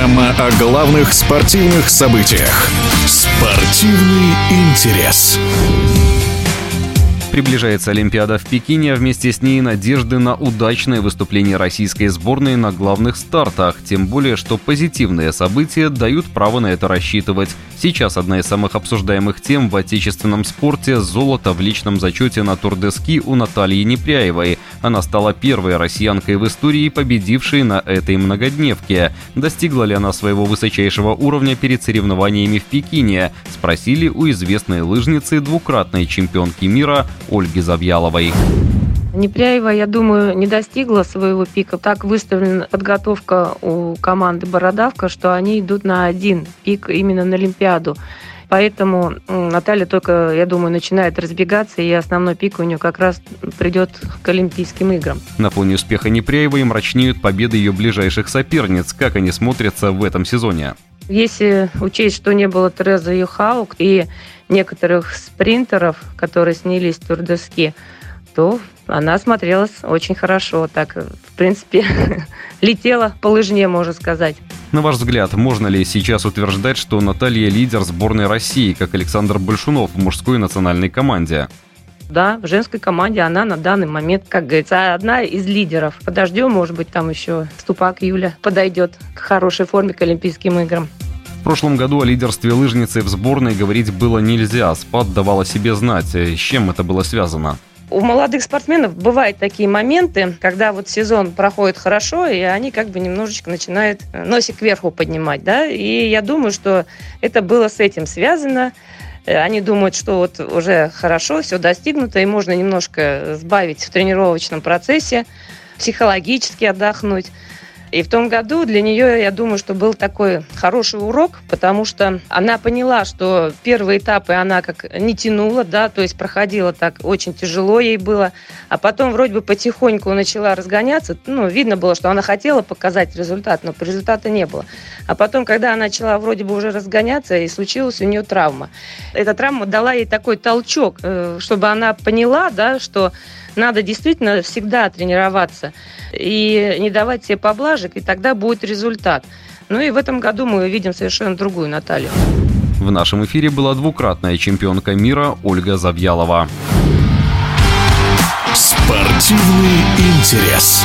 Программа о главных спортивных событиях. Спортивный интерес. Приближается Олимпиада в Пекине, а вместе с ней надежды на удачное выступление российской сборной на главных стартах. Тем более, что позитивные события дают право на это рассчитывать. Сейчас одна из самых обсуждаемых тем в отечественном спорте – золото в личном зачете на Тур-де-Ски у Натальи Непряевой. Она стала первой россиянкой в истории, победившей на этой многодневке. Достигла ли она своего высочайшего уровня перед соревнованиями в Пекине? Спросили у известной лыжницы, двукратной чемпионки мира Ольги Завьяловой. Непряева, я думаю, не достигла своего пика. Так выставлена подготовка у команды «Бородавка», что они идут на один пик именно на Олимпиаду. Поэтому Наталья только, я думаю, начинает разбегаться, и основной пик у нее как раз придет к Олимпийским играм. На фоне успеха Непряевой мрачнеют победы ее ближайших соперниц. Как они смотрятся в этом сезоне? Если учесть, что не было Терезы Юхаук и некоторых спринтеров, которые снялись с турдоски, то она смотрелась очень хорошо. Так, в принципе, летела по лыжне, можно сказать. На ваш взгляд, можно ли сейчас утверждать, что Наталья лидер сборной России, как Александр Большунов в мужской национальной команде? Да, в женской команде она на данный момент, как говорится, одна из лидеров. Подождем, может быть, там еще Ступак Юля подойдет к хорошей форме к Олимпийским играм. В прошлом году о лидерстве лыжницы в сборной говорить было нельзя. Спад давал о себе знать. С чем это было связано? У молодых спортсменов бывают такие моменты, когда вот сезон проходит хорошо, и они как бы немножечко начинают носик кверху поднимать, да, и я думаю, что это было с этим связано. Они думают, что вот уже хорошо, все достигнуто, и можно немножко сбавить в тренировочном процессе, психологически отдохнуть. И в том году для нее, я думаю, что был такой хороший урок, потому что она поняла, что первые этапы она как не тянула, да, то есть проходила так очень тяжело ей было, а потом вроде бы потихоньку начала разгоняться, ну, видно было, что она хотела показать результат, но результата не было. А потом, когда она начала вроде бы уже разгоняться, и случилась у нее травма. Эта травма дала ей такой толчок, э, чтобы она поняла, да, что надо действительно всегда тренироваться и не давать себе поблажек, и тогда будет результат. Ну и в этом году мы увидим совершенно другую Наталью. В нашем эфире была двукратная чемпионка мира Ольга Завьялова. Спортивный интерес.